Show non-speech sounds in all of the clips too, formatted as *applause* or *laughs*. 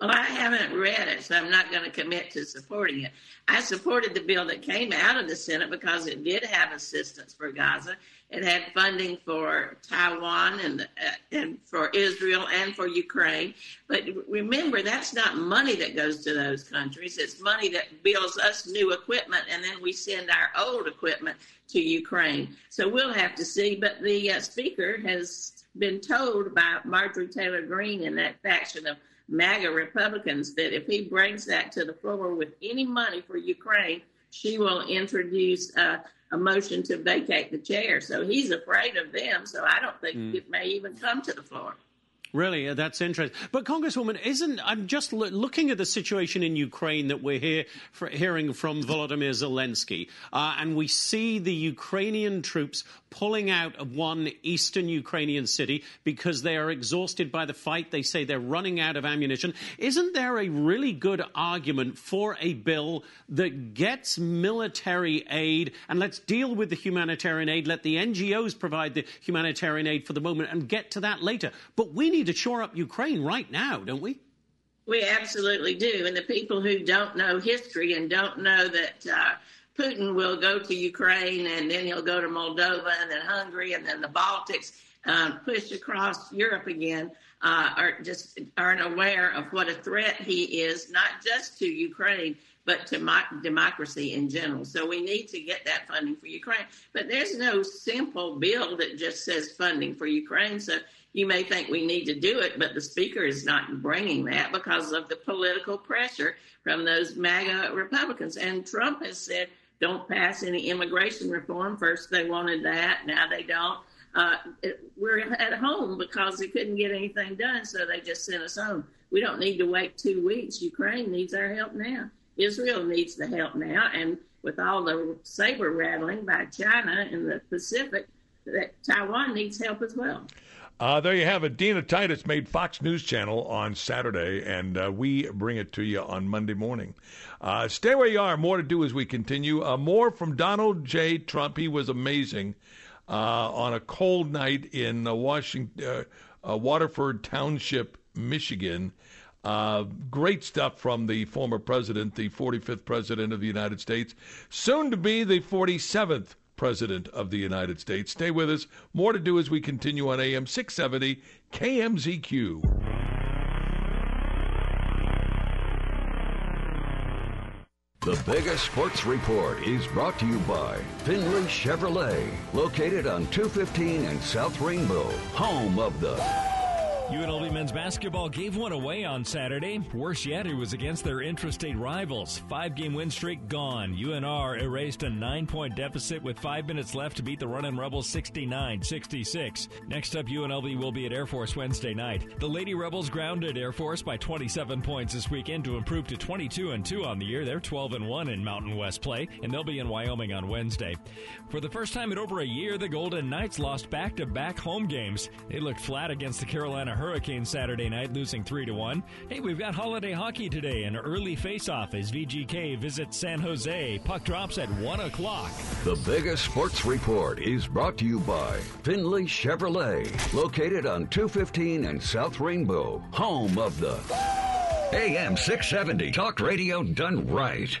Well, I haven't read it, so I'm not going to commit to supporting it. I supported the bill that came out of the Senate because it did have assistance for Gaza. It had funding for Taiwan and, uh, and for Israel and for Ukraine. But remember, that's not money that goes to those countries. It's money that builds us new equipment, and then we send our old equipment to Ukraine. So we'll have to see. But the uh, Speaker has been told by Marjorie Taylor Greene and that faction of MAGA Republicans that if he brings that to the floor with any money for Ukraine, she will introduce uh, a motion to vacate the chair. So he's afraid of them. So I don't think mm. it may even come to the floor. Really, that's interesting. But Congresswoman, isn't I'm just lo- looking at the situation in Ukraine that we're here for, hearing from Volodymyr Zelensky, uh, and we see the Ukrainian troops pulling out of one eastern Ukrainian city because they are exhausted by the fight. They say they're running out of ammunition. Isn't there a really good argument for a bill that gets military aid and let's deal with the humanitarian aid, let the NGOs provide the humanitarian aid for the moment and get to that later? But we need to shore up Ukraine right now, don't we? We absolutely do. And the people who don't know history and don't know that uh, Putin will go to Ukraine and then he'll go to Moldova and then Hungary and then the Baltics, um, push across Europe again, uh, are just aren't aware of what a threat he is, not just to Ukraine, but to my, democracy in general. So we need to get that funding for Ukraine. But there's no simple bill that just says funding for Ukraine. So you may think we need to do it, but the speaker is not bringing that because of the political pressure from those MAGA Republicans. And Trump has said, don't pass any immigration reform. First they wanted that, now they don't. Uh, we're at home because they couldn't get anything done, so they just sent us home. We don't need to wait two weeks. Ukraine needs our help now. Israel needs the help now, and with all the saber rattling by China in the Pacific, that Taiwan needs help as well. Uh, there you have it. Dina Titus made Fox News Channel on Saturday, and uh, we bring it to you on Monday morning. Uh, stay where you are. More to do as we continue. Uh, more from Donald J. Trump. He was amazing uh, on a cold night in uh, Washington, Waterford Township, Michigan. Great stuff from the former president, the 45th president of the United States, soon to be the 47th president of the United States. Stay with us. More to do as we continue on AM 670 KMZQ. The biggest sports report is brought to you by Findlay Chevrolet, located on 215 and South Rainbow, home of the UNLV men's basketball gave one away on Saturday. Worse yet, it was against their intrastate rivals. Five game win streak gone. UNR erased a nine point deficit with five minutes left to beat the running Rebels 69 66. Next up, UNLV will be at Air Force Wednesday night. The Lady Rebels grounded Air Force by 27 points this weekend to improve to 22 and 2 on the year. They're 12 and 1 in Mountain West play, and they'll be in Wyoming on Wednesday. For the first time in over a year, the Golden Knights lost back to back home games. They looked flat against the Carolina Hurricanes Saturday night, losing 3 to 1. Hey, we've got holiday hockey today, an early face-off as VGK visits San Jose. Puck drops at 1 o'clock. The biggest sports report is brought to you by Findlay Chevrolet, located on 215 and South Rainbow, home of the AM 670 Talk Radio done right.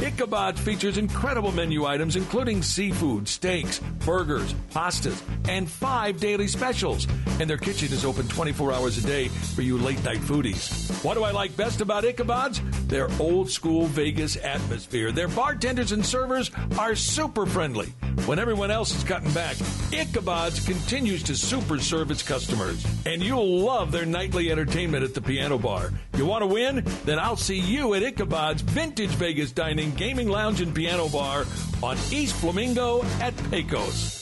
Ichabod features incredible menu items including seafood, steaks, burgers, pastas, and five daily specials. And their kitchen is open 24 hours a day for you late night foodies. What do I like best about Ichabod's? Their old school Vegas atmosphere. Their bartenders and servers are super friendly. When everyone else is cutting back, Ichabod's continues to super serve its customers. And you'll love their nightly entertainment at the piano bar. You want to win? Then I'll see you at Ichabod's Vintage Vegas Dining Gaming Lounge and Piano Bar on East Flamingo at Pecos.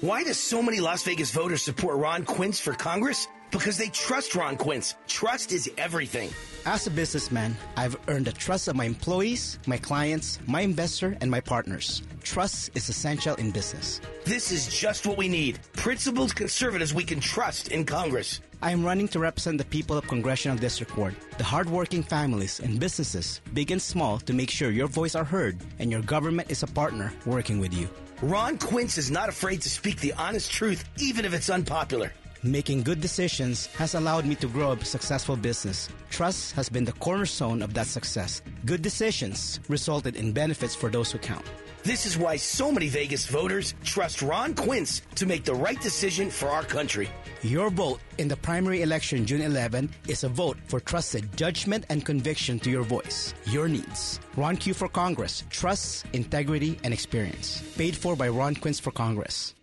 Why do so many Las Vegas voters support Ron Quince for Congress? Because they trust Ron Quince. Trust is everything. As a businessman, I've earned the trust of my employees, my clients, my investor, and my partners. Trust is essential in business. This is just what we need. Principled conservatives we can trust in Congress. I am running to represent the people of Congressional District Court, the hardworking families and businesses, big and small, to make sure your voice are heard and your government is a partner working with you. Ron Quince is not afraid to speak the honest truth, even if it's unpopular. Making good decisions has allowed me to grow a successful business. Trust has been the cornerstone of that success. Good decisions resulted in benefits for those who count. This is why so many Vegas voters trust Ron Quince to make the right decision for our country. Your vote in the primary election June 11 is a vote for trusted judgment and conviction to your voice, your needs. Ron Q for Congress. Trust, integrity, and experience. Paid for by Ron Quince for Congress.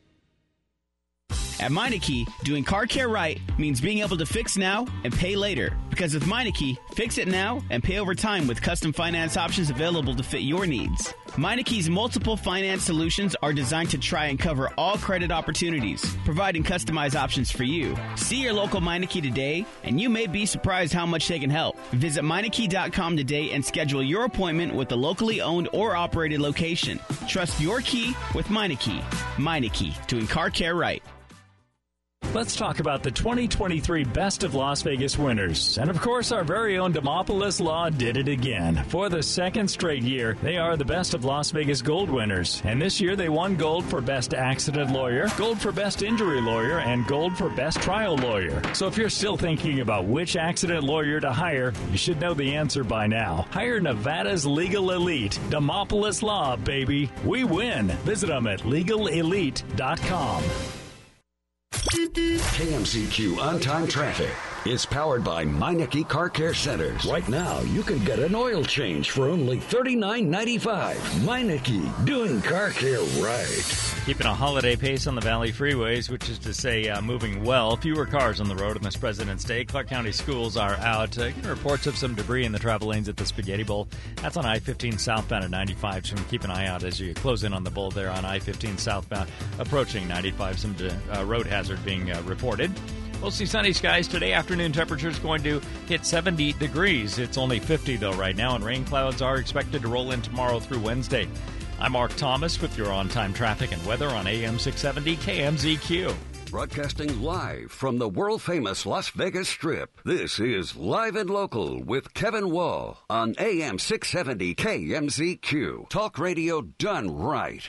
At Meineke, doing car care right means being able to fix now and pay later. Because with Meineke, fix it now and pay over time with custom finance options available to fit your needs. Meineke's multiple finance solutions are designed to try and cover all credit opportunities, providing customized options for you. See your local Meineke today, and you may be surprised how much they can help. Visit Meineke.com today and schedule your appointment with a locally owned or operated location. Trust your key with Meineke. Meineke, doing car care right. Let's talk about the 2023 Best of Las Vegas winners. And of course, our very own Dimopoulos Law did it again. For the second straight year, they are the Best of Las Vegas Gold winners. And this year, they won gold for Best Accident Lawyer, gold for Best Injury Lawyer, and gold for Best Trial Lawyer. So if you're still thinking about which accident lawyer to hire, you should know the answer by now. Hire Nevada's Legal Elite. Dimopoulos Law, baby. We win. Visit them at legalelite.com. KMZQ on time traffic is powered by Meineke Car Care Centers. Right now, you can get an oil change for only $39.95. Meineke, doing car care right. Keeping a holiday pace on the Valley freeways, which is to say, uh, moving well. Fewer cars on the road on this President's Day. Clark County schools are out. Uh, reports of some debris in the travel lanes at the Spaghetti Bowl. That's on I 15 southbound at 95, so keep an eye out as you close in on the bowl there on I 15 southbound, approaching 95. Some uh, road hazard being uh, reported. Mostly sunny skies today. Afternoon temperatures going to hit 70 degrees. It's only 50 though right now, and rain clouds are expected to roll in tomorrow through Wednesday. I'm Mark Thomas with your on-time traffic and weather on AM 670 KMZQ. Broadcasting live from the world famous Las Vegas Strip. This is Live and Local with Kevin Wall on AM 670 KMZQ. Talk radio done right.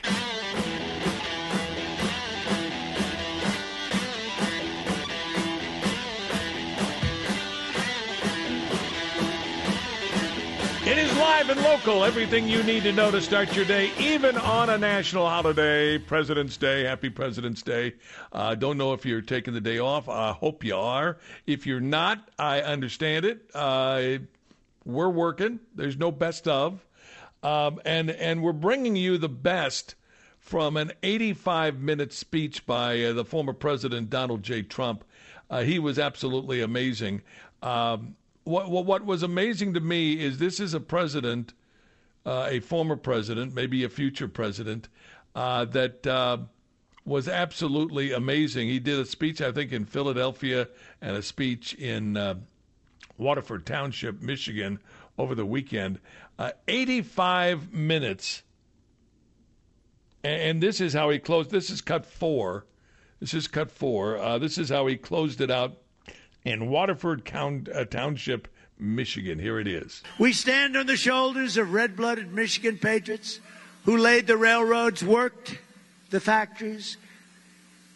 It is live and local. Everything you need to know to start your day, even on a national holiday, President's Day. Happy President's Day. Uh, don't know if you're taking the day off. I hope you are. If you're not, I understand it. Uh, we're working. There's no best of, um, and and we're bringing you the best from an 85 minute speech by uh, the former President Donald J. Trump. Uh, he was absolutely amazing. Um, what, what, what was amazing to me is this is a president, uh, a former president, maybe a future president, uh, that uh, was absolutely amazing. He did a speech, I think, in Philadelphia and a speech in uh, Waterford Township, Michigan, over the weekend. Uh, 85 minutes. And, and, this is how he closed. This is cut four. This is cut four. Uh, this is how he closed it out in Waterford Count, uh, Township, Michigan. Here it is. We stand on the shoulders of red blooded Michigan patriots who laid the railroads, worked the factories,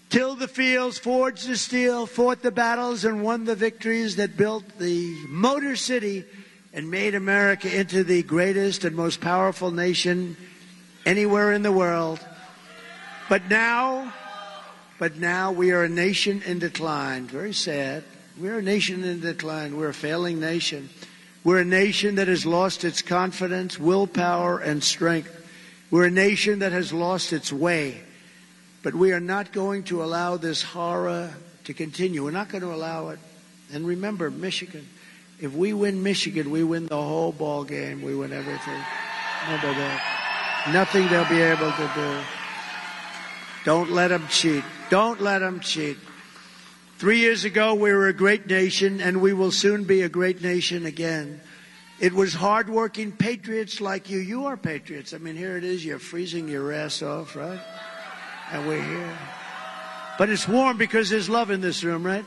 tilled the fields, forged the steel, fought the battles, and won the victories that built the Motor City and made America into the greatest and most powerful nation anywhere in the world. But now, but now we are a nation in decline. Very sad. We're a nation in decline. We're a failing nation. We're a nation that has lost its confidence, willpower, and strength. We're a nation that has lost its way. But we are not going to allow this horror to continue. We're not going to allow it. And remember, Michigan. If we win Michigan, we win the whole ball game. We win everything. Remember that. Nothing they'll be able to do. Don't let them cheat. Don't let them cheat. Three years ago, we were a great nation, and we will soon be a great nation again. It was hardworking patriots like you. You are patriots. I mean, here it is. You're freezing your ass off, right? And we're here. But it's warm because there's love in this room, right?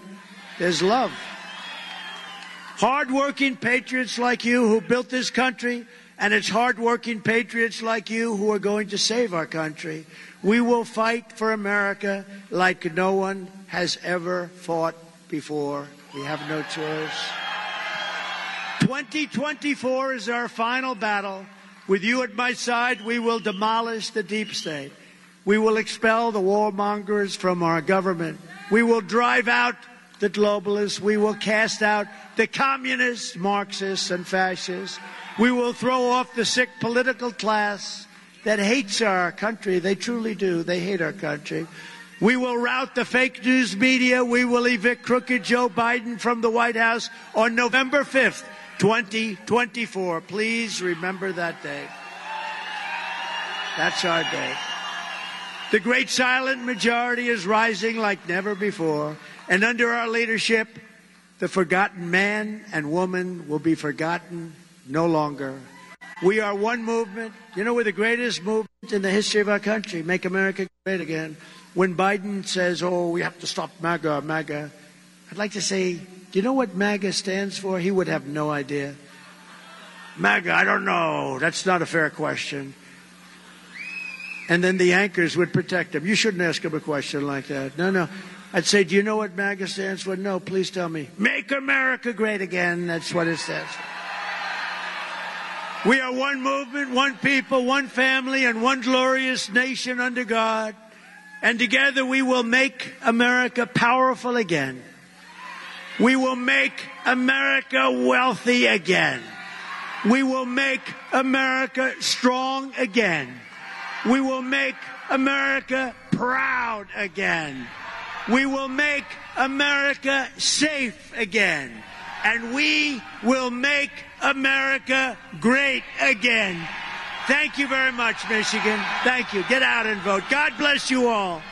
There's love. Hardworking patriots like you who built this country, and it's hardworking patriots like you who are going to save our country. We will fight for America like no one has ever fought before. We have no choice. 2024 is our final battle. With you at my side, we will demolish the deep state. We will expel the warmongers from our government. We will drive out the globalists. We will cast out the communists, Marxists, and fascists. We will throw off the sick political class that hates our country. They truly do. They hate our country. We will rout the fake news media. We will evict crooked Joe Biden from the White House on November 5th, 2024. Please remember that day. That's our day. The great silent majority is rising like never before. And under our leadership, the forgotten man and woman will be forgotten no longer. We are one movement. You know, we're the greatest movement in the history of our country. Make America great again. When Biden says, oh, we have to stop MAGA, MAGA, I'd like to say, do you know what MAGA stands for? He would have no idea. MAGA, I don't know. That's not a fair question. And then the anchors would protect him. You shouldn't ask him a question like that. No, no. I'd say, do you know what MAGA stands for? No, please tell me. Make America great again. That's what it stands for. We are one movement, one people, one family, and one glorious nation under God. And together we will make America powerful again. We will make America wealthy again. We will make America strong again. We will make America proud again. We will make America safe again. And we will make America great again. Thank you very much, Michigan. Thank you. Get out and vote. God bless you all.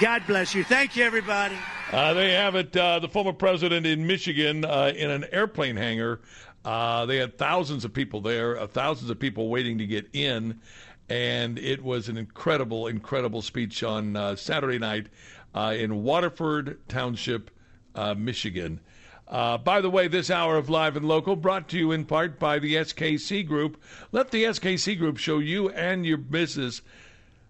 God bless you. Thank you, everybody. Uh, they have it. Uh, the former president in Michigan uh, in an airplane hangar. Uh, they had thousands of people there, uh, thousands of people waiting to get in, and it was an incredible, incredible speech on uh, Saturday night in Waterford Township, Michigan. Uh, by the way, this hour of Live and Local brought to you in part by the SKC Group. Let the SKC Group show you and your business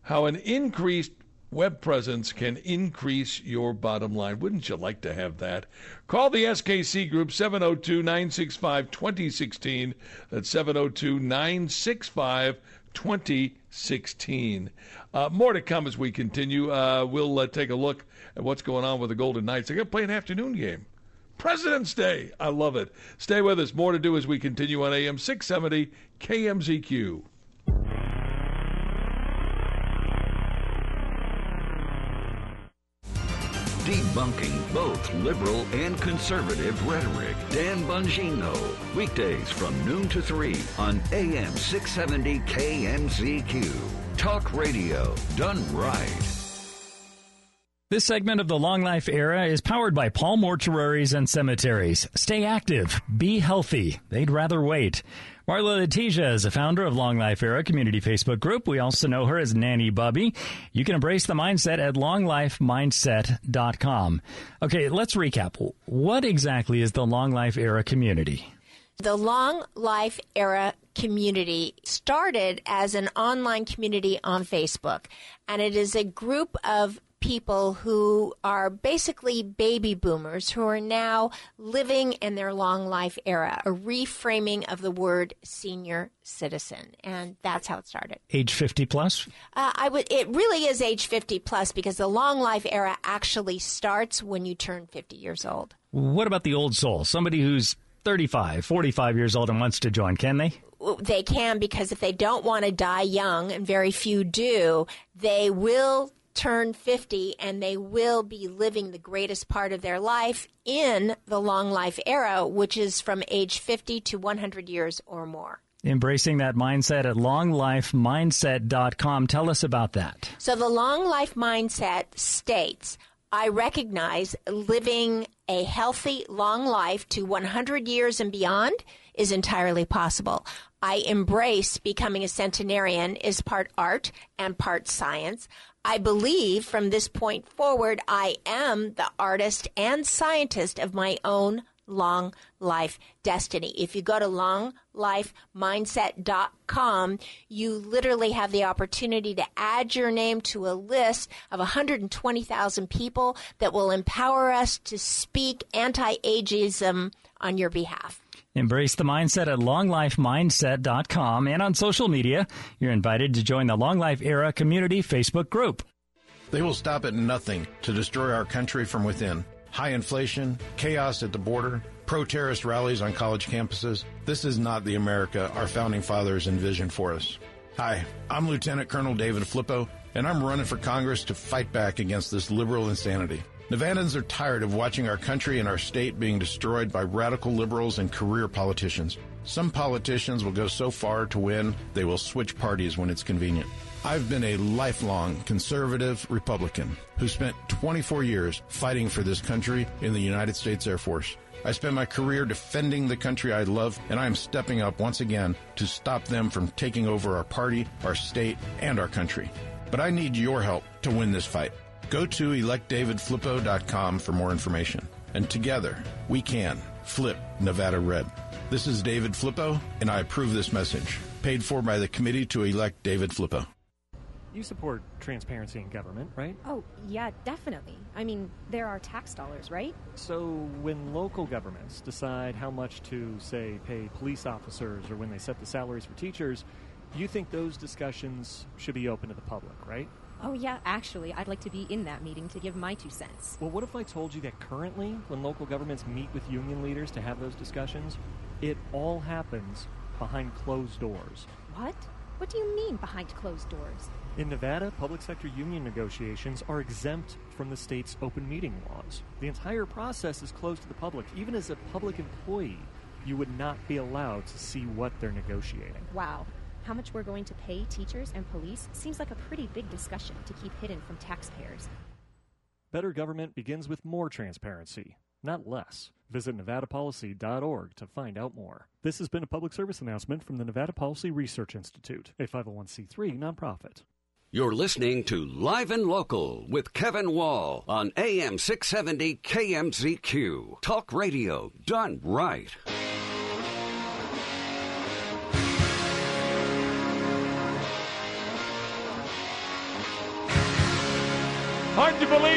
how an increased web presence can increase your bottom line. Wouldn't you like to have that? Call the SKC Group 702 965 2016. That's 702 965 2016. Uh, more to come as we continue. Uh, we'll uh, take a look at what's going on with the Golden Knights. They're going to play an afternoon game. President's Day. I love it. Stay with us. More to do as we continue on AM 670 KMZQ. Debunking both liberal and conservative rhetoric. Dan Bongino. Weekdays from noon to 3 on AM 670 KMZQ. Talk radio done right. This segment of the Long Life Era is powered by Palm Mortuaries and Cemeteries. Stay active. Be healthy. They'd rather wait. Marla Letizia is a founder of Long Life Era Community Facebook Group. We also know her as Nanny Bubby. You can embrace the mindset at longlifemindset.com. Okay, let's recap. What exactly is the Long Life Era community? The Long Life Era community started as an online community on Facebook, and it is a group of people who are basically baby boomers who are now living in their long life era, a reframing of the word senior citizen, and that's how it started. Age fifty plus. Uh, I would. It really is age fifty plus because the long life era actually starts when you turn fifty years old. What about the old soul? Somebody who's 35, 45 years old and wants to join, can they? They can because if they don't want to die young, and very few do, they will turn 50 and they will be living the greatest part of their life in the long life era, which is from age 50 to 100 years or more. Embracing that mindset at longlifemindset.com. Tell us about that. So, the long life mindset states I recognize living a healthy, long life to 100 years and beyond is entirely possible. I embrace becoming a centenarian is part art and part science. I believe from this point forward, I am the artist and scientist of my own long life destiny. If you go to longlifemindset.com, you literally have the opportunity to add your name to a list of 120,000 people that will empower us to speak anti ageism on your behalf. Embrace the mindset at longlifemindset.com and on social media. You're invited to join the Long Life Era Community Facebook group. They will stop at nothing to destroy our country from within. High inflation, chaos at the border, pro terrorist rallies on college campuses. This is not the America our founding fathers envisioned for us. Hi, I'm Lieutenant Colonel David Flippo, and I'm running for Congress to fight back against this liberal insanity. Nevadans are tired of watching our country and our state being destroyed by radical liberals and career politicians. Some politicians will go so far to win, they will switch parties when it's convenient. I've been a lifelong conservative Republican who spent 24 years fighting for this country in the United States Air Force. I spent my career defending the country I love, and I am stepping up once again to stop them from taking over our party, our state, and our country. But I need your help to win this fight. Go to electdavidflippo.com for more information. And together, we can flip Nevada red. This is David Flippo, and I approve this message. Paid for by the committee to elect David Flippo. You support transparency in government, right? Oh, yeah, definitely. I mean, there are tax dollars, right? So, when local governments decide how much to, say, pay police officers or when they set the salaries for teachers, you think those discussions should be open to the public, right? Oh, yeah, actually, I'd like to be in that meeting to give my two cents. Well, what if I told you that currently, when local governments meet with union leaders to have those discussions, it all happens behind closed doors? What? What do you mean behind closed doors? In Nevada, public sector union negotiations are exempt from the state's open meeting laws. The entire process is closed to the public. Even as a public employee, you would not be allowed to see what they're negotiating. Wow. How much we're going to pay teachers and police seems like a pretty big discussion to keep hidden from taxpayers. Better government begins with more transparency, not less. Visit nevadapolicy.org to find out more. This has been a public service announcement from the Nevada Policy Research Institute, a 501c3 nonprofit. You're listening to Live and Local with Kevin Wall on AM 670 KMZQ. Talk radio done right.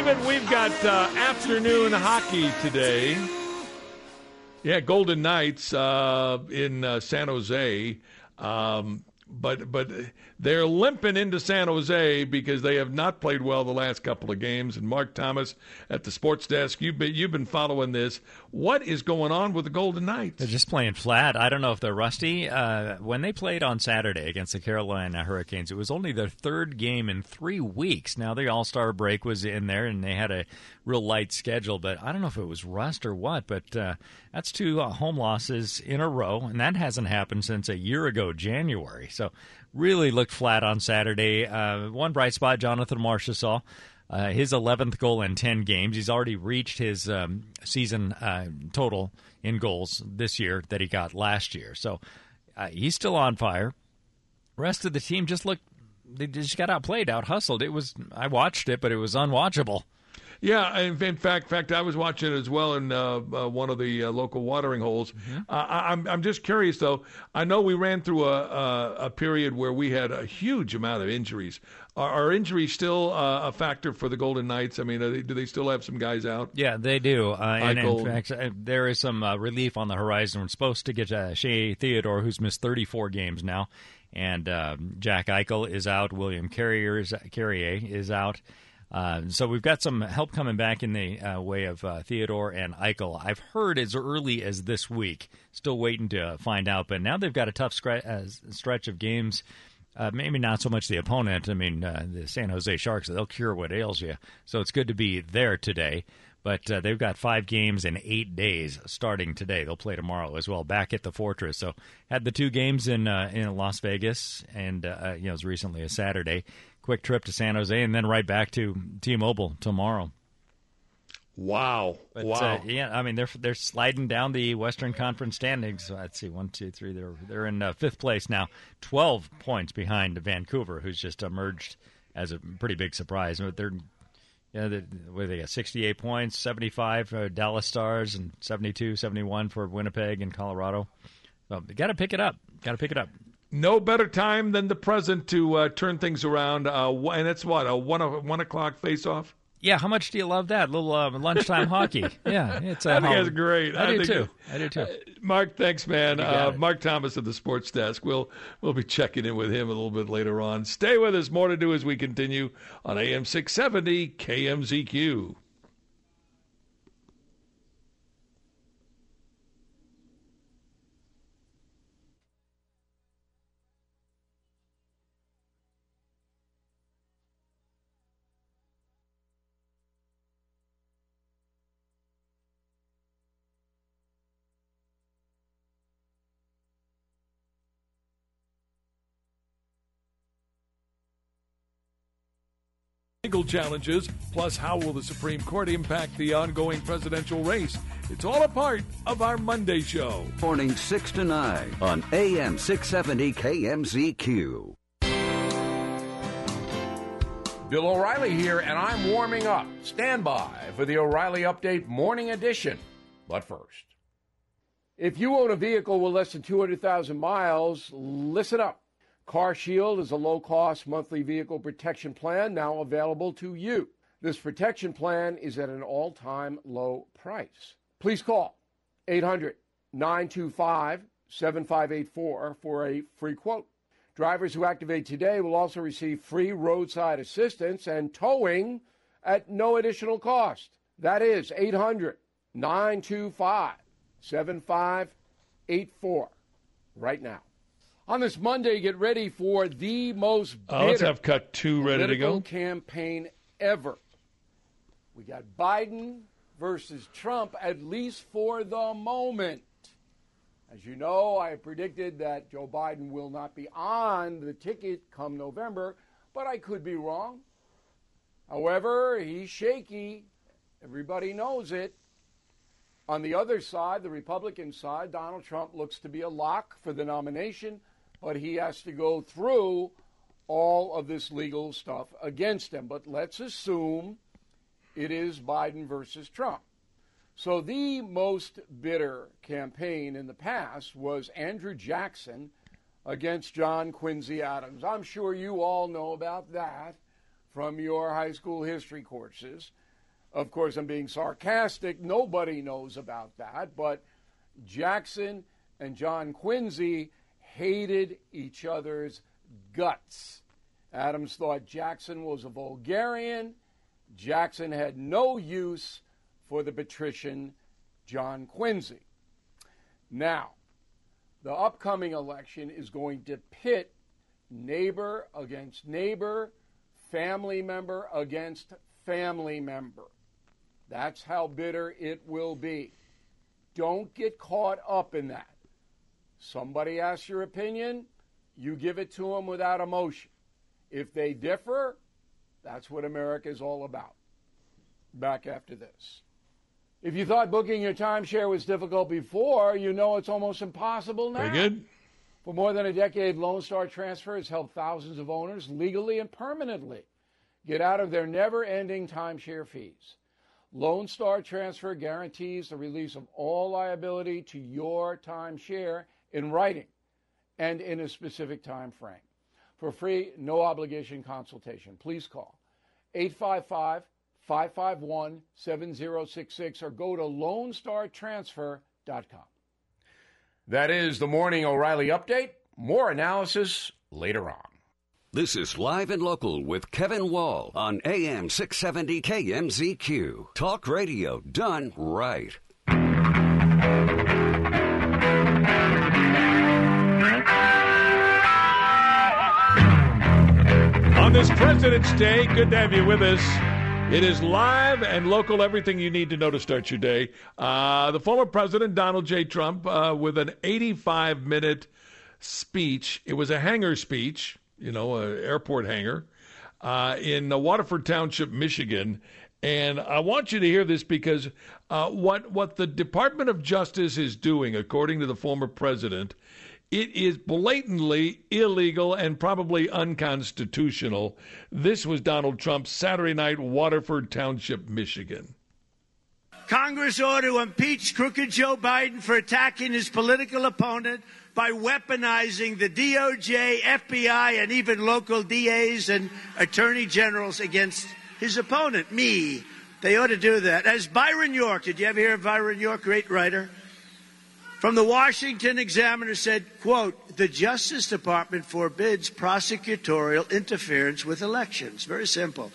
It. We've got uh, afternoon hockey today. Yeah, Golden Knights uh, in uh, San Jose. Um, but but they're limping into San Jose because they have not played well the last couple of games. And Mark Thomas at the sports desk, you've been you've been following this. What is going on with the Golden Knights? They're just playing flat. I don't know if they're rusty. Uh, when they played on Saturday against the Carolina Hurricanes, it was only their third game in three weeks. Now the All Star break was in there, and they had a real light schedule. But I don't know if it was rust or what. But uh, that's two uh, home losses in a row, and that hasn't happened since a year ago, January. So really looked flat on Saturday. Uh, one bright spot, Jonathan Marchessault. Uh, his 11th goal in 10 games. He's already reached his um, season uh, total in goals this year that he got last year. So uh, he's still on fire. Rest of the team just looked, they just got outplayed, out hustled. It was, I watched it, but it was unwatchable. Yeah, in, in fact, fact, I was watching it as well in uh, uh, one of the uh, local watering holes. Mm-hmm. I, am I'm, I'm just curious though. I know we ran through a, a, a period where we had a huge amount of injuries. Are, are injuries still uh, a factor for the Golden Knights? I mean, they, do they still have some guys out? Yeah, they do. Uh, and in fact, uh, there is some relief on the horizon. We're supposed to get Shea Theodore, who's missed 34 games now, and Jack Eichel is out. William Carrier is, Carrier is out. Uh, so we've got some help coming back in the uh, way of uh, Theodore and Eichel. I've heard as early as this week. Still waiting to find out, but now they've got a tough stretch, uh, stretch of games. Uh, maybe not so much the opponent. I mean, the San Jose Sharks, they'll cure what ails you. So it's good to be there today. But they've got five games in eight days starting today. They'll play tomorrow as well, back at the Fortress. So had the two games in in Las Vegas, and you know as recently as Saturday quick trip to San Jose, and then right back to T-Mobile tomorrow. Wow! But, wow! Uh, yeah, I mean they're they're sliding down the Western Conference standings. Let's see, one, two, three. They're they're in uh, fifth place now, twelve points behind Vancouver, who's just emerged as a pretty big surprise. But they're you know, they, they got 68 points, 75 for Dallas Stars, and 72, 71 for Winnipeg and Colorado. So you got to pick it up. Got to pick it up. No better time than the present to uh, turn things around. Uh, and it's what a one one o'clock face off. Yeah, how much do you love that little uh, lunchtime hockey? *laughs* Yeah, it's. I think that's great. I, I do too. I do too. Mark, thanks, man. Uh, Mark Thomas of the Sports Desk. We'll we'll be checking in with him a little bit later on. Stay with us. More to do as we continue on AM six seventy KMZQ. Legal challenges, plus how will the Supreme Court impact the ongoing presidential race? It's all a part of our Monday show. Morning 6 to 9 on AM 670 KMZQ. Bill O'Reilly here, and I'm warming up. Stand by for the O'Reilly Update Morning Edition. But first, if you own a vehicle with less than 200,000 miles, listen up. Car Shield is a low cost monthly vehicle protection plan now available to you. This protection plan is at an all time low price. Please call 800 925 7584 for a free quote. Drivers who activate today will also receive free roadside assistance and towing at no additional cost. That is 800 925 7584 right now. On this Monday, get ready for the most uh, let's have cut two ready to go. campaign ever. We got Biden versus Trump, at least for the moment. As you know, I predicted that Joe Biden will not be on the ticket come November, but I could be wrong. However, he's shaky. Everybody knows it. On the other side, the Republican side, Donald Trump looks to be a lock for the nomination but he has to go through all of this legal stuff against him. But let's assume it is Biden versus Trump. So the most bitter campaign in the past was Andrew Jackson against John Quincy Adams. I'm sure you all know about that from your high school history courses. Of course, I'm being sarcastic. Nobody knows about that. But Jackson and John Quincy hated each other's guts. Adams thought Jackson was a vulgarian. Jackson had no use for the patrician John Quincy. Now, the upcoming election is going to pit neighbor against neighbor, family member against family member. That's how bitter it will be. Don't get caught up in that. Somebody asks your opinion, you give it to them without emotion. If they differ, that's what America is all about. Back after this. If you thought booking your timeshare was difficult before, you know it's almost impossible now. Very good. For more than a decade, Lone Star Transfer has helped thousands of owners legally and permanently get out of their never ending timeshare fees. Lone Star Transfer guarantees the release of all liability to your timeshare in writing and in a specific time frame. For free, no obligation consultation, please call 855 551 7066 or go to LoneStarTransfer.com. That is the Morning O'Reilly Update. More analysis later on. This is Live and Local with Kevin Wall on AM 670 KMZQ. Talk radio done right. President's Day, good to have you with us. It is live and local, everything you need to know to start your day. Uh, the former President, Donald J. Trump, uh, with an 85 minute speech. It was a hangar speech, you know, an airport hangar, uh, in Waterford Township, Michigan. And I want you to hear this because uh, what what the Department of Justice is doing, according to the former president, it is blatantly illegal and probably unconstitutional. This was Donald Trump's Saturday night, Waterford Township, Michigan. Congress ought to impeach crooked Joe Biden for attacking his political opponent by weaponizing the DOJ, FBI, and even local DAs and attorney generals against his opponent, me. They ought to do that. As Byron York, did you ever hear of Byron York, great writer? From the Washington Examiner said, quote, the Justice Department forbids prosecutorial interference with elections. Very simple.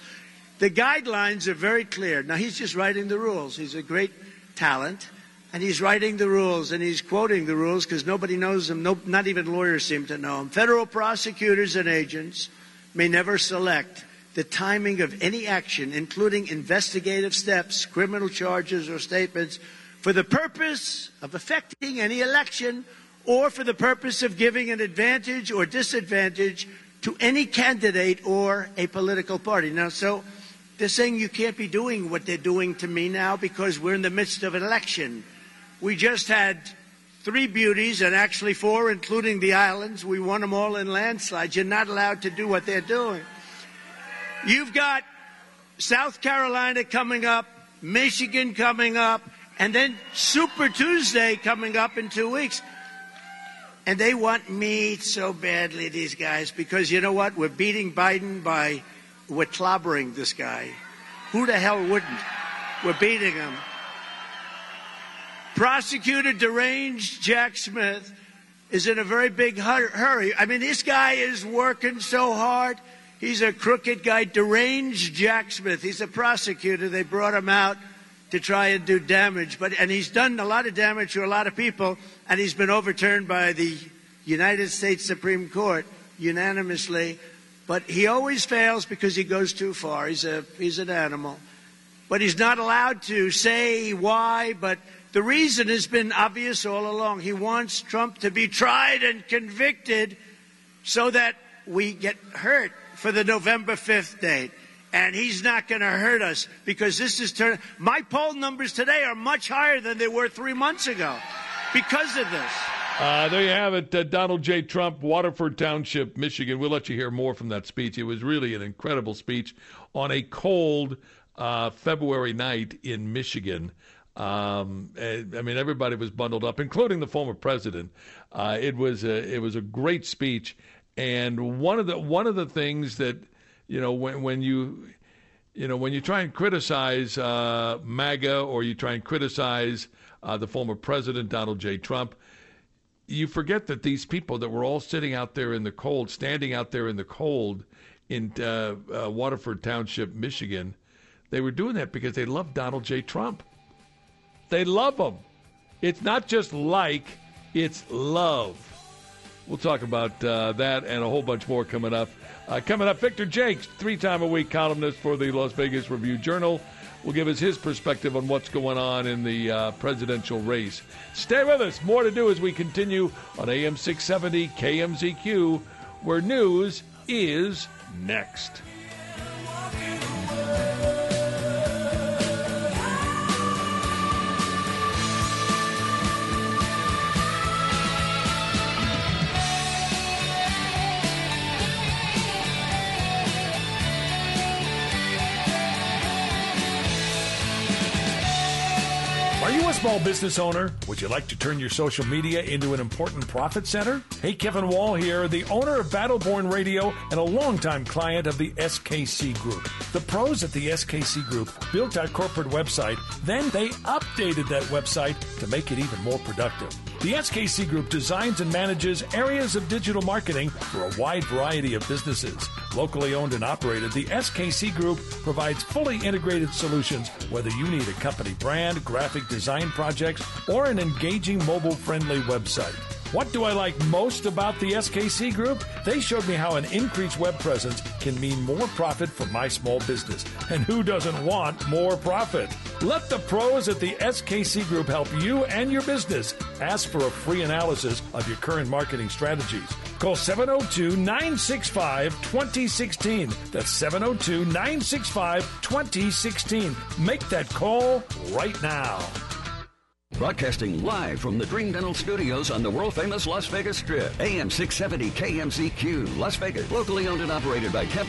The guidelines are very clear. Now, he's just writing the rules. He's a great talent, and he's writing the rules, and he's quoting the rules because nobody knows them. No, not even lawyers seem to know them. Federal prosecutors and agents may never select the timing of any action, including investigative steps, criminal charges, or statements, for the purpose of affecting any election or for the purpose of giving an advantage or disadvantage to any candidate or a political party. Now, so they're saying you can't be doing what they're doing to me now because we're in the midst of an election. We just had three beauties and actually four, including the islands. We won them all in landslides. You're not allowed to do what they're doing. You've got South Carolina coming up, Michigan coming up, and then Super Tuesday coming up in two weeks. And they want me so badly, these guys, because you know what? We're beating Biden by, we're clobbering this guy. Who the hell wouldn't? We're beating him. Prosecutor deranged Jack Smith is in a very big hurry. I mean, this guy is working so hard. He's a crooked guy, deranged Jack Smith. He's a prosecutor. They brought him out to try and do damage, but and he's done a lot of damage to a lot of people, and he's been overturned by the United States Supreme Court unanimously. But he always fails because he goes too far. He's a he's an animal, but he's not allowed to say why. But the reason has been obvious all along. He wants Trump to be tried and convicted, so that we get hurt for the November 5th date. And he's not going to hurt us because this is turn. My poll numbers today are much higher than they were three months ago because of this. Uh, there you have it, uh, Donald J. Trump, Waterford Township, Michigan. We'll let you hear more from that speech. It was really an incredible speech on a cold uh, February night in Michigan. Um, I mean, everybody was bundled up, including the former president. Uh, it was a, it was a great speech, and one of the one of the things that you know when when you you know when you try and criticize uh, MAGA or you try and criticize uh, the former president Donald J. Trump, you forget that these people that were all sitting out there in the cold, standing out there in the cold in uh, uh Waterford Township, Michigan, they were doing that because they love Donald J. Trump. They love him. It's not just like, it's love. We'll talk about uh, that and a whole bunch more coming up. Uh, coming up, Victor Joecks, three time a week columnist for the Las Vegas Review Journal, will give us his perspective on what's going on in the uh, presidential race. Stay with us. More to do as we continue on AM 670 KMZQ, where news is next. Small business owner? Would you like to turn your social media into an important profit center? Hey, Kevin Wall here, the owner of Battleborn Radio and a longtime client of the SKC Group. The pros at the SKC Group built our corporate website, then they updated that website to make it even more productive. The SKC Group designs and manages areas of digital marketing for a wide variety of businesses. Locally owned and operated, the SKC Group provides fully integrated solutions whether you need a company brand, graphic design projects, or an engaging mobile friendly website. What do I like most about the SKC Group? They showed me how an increased web presence can mean more profit for my small business. And who doesn't want more profit? Let the pros at the SKC Group help you and your business. Ask for a free analysis of your current marketing strategies. Call 702 965 2016. That's 702 965 2016. Make that call right now. Broadcasting live from the Dream Dental Studios on the world famous Las Vegas Strip. AM 670 KMZQ, Las Vegas. Locally owned and operated by Kemp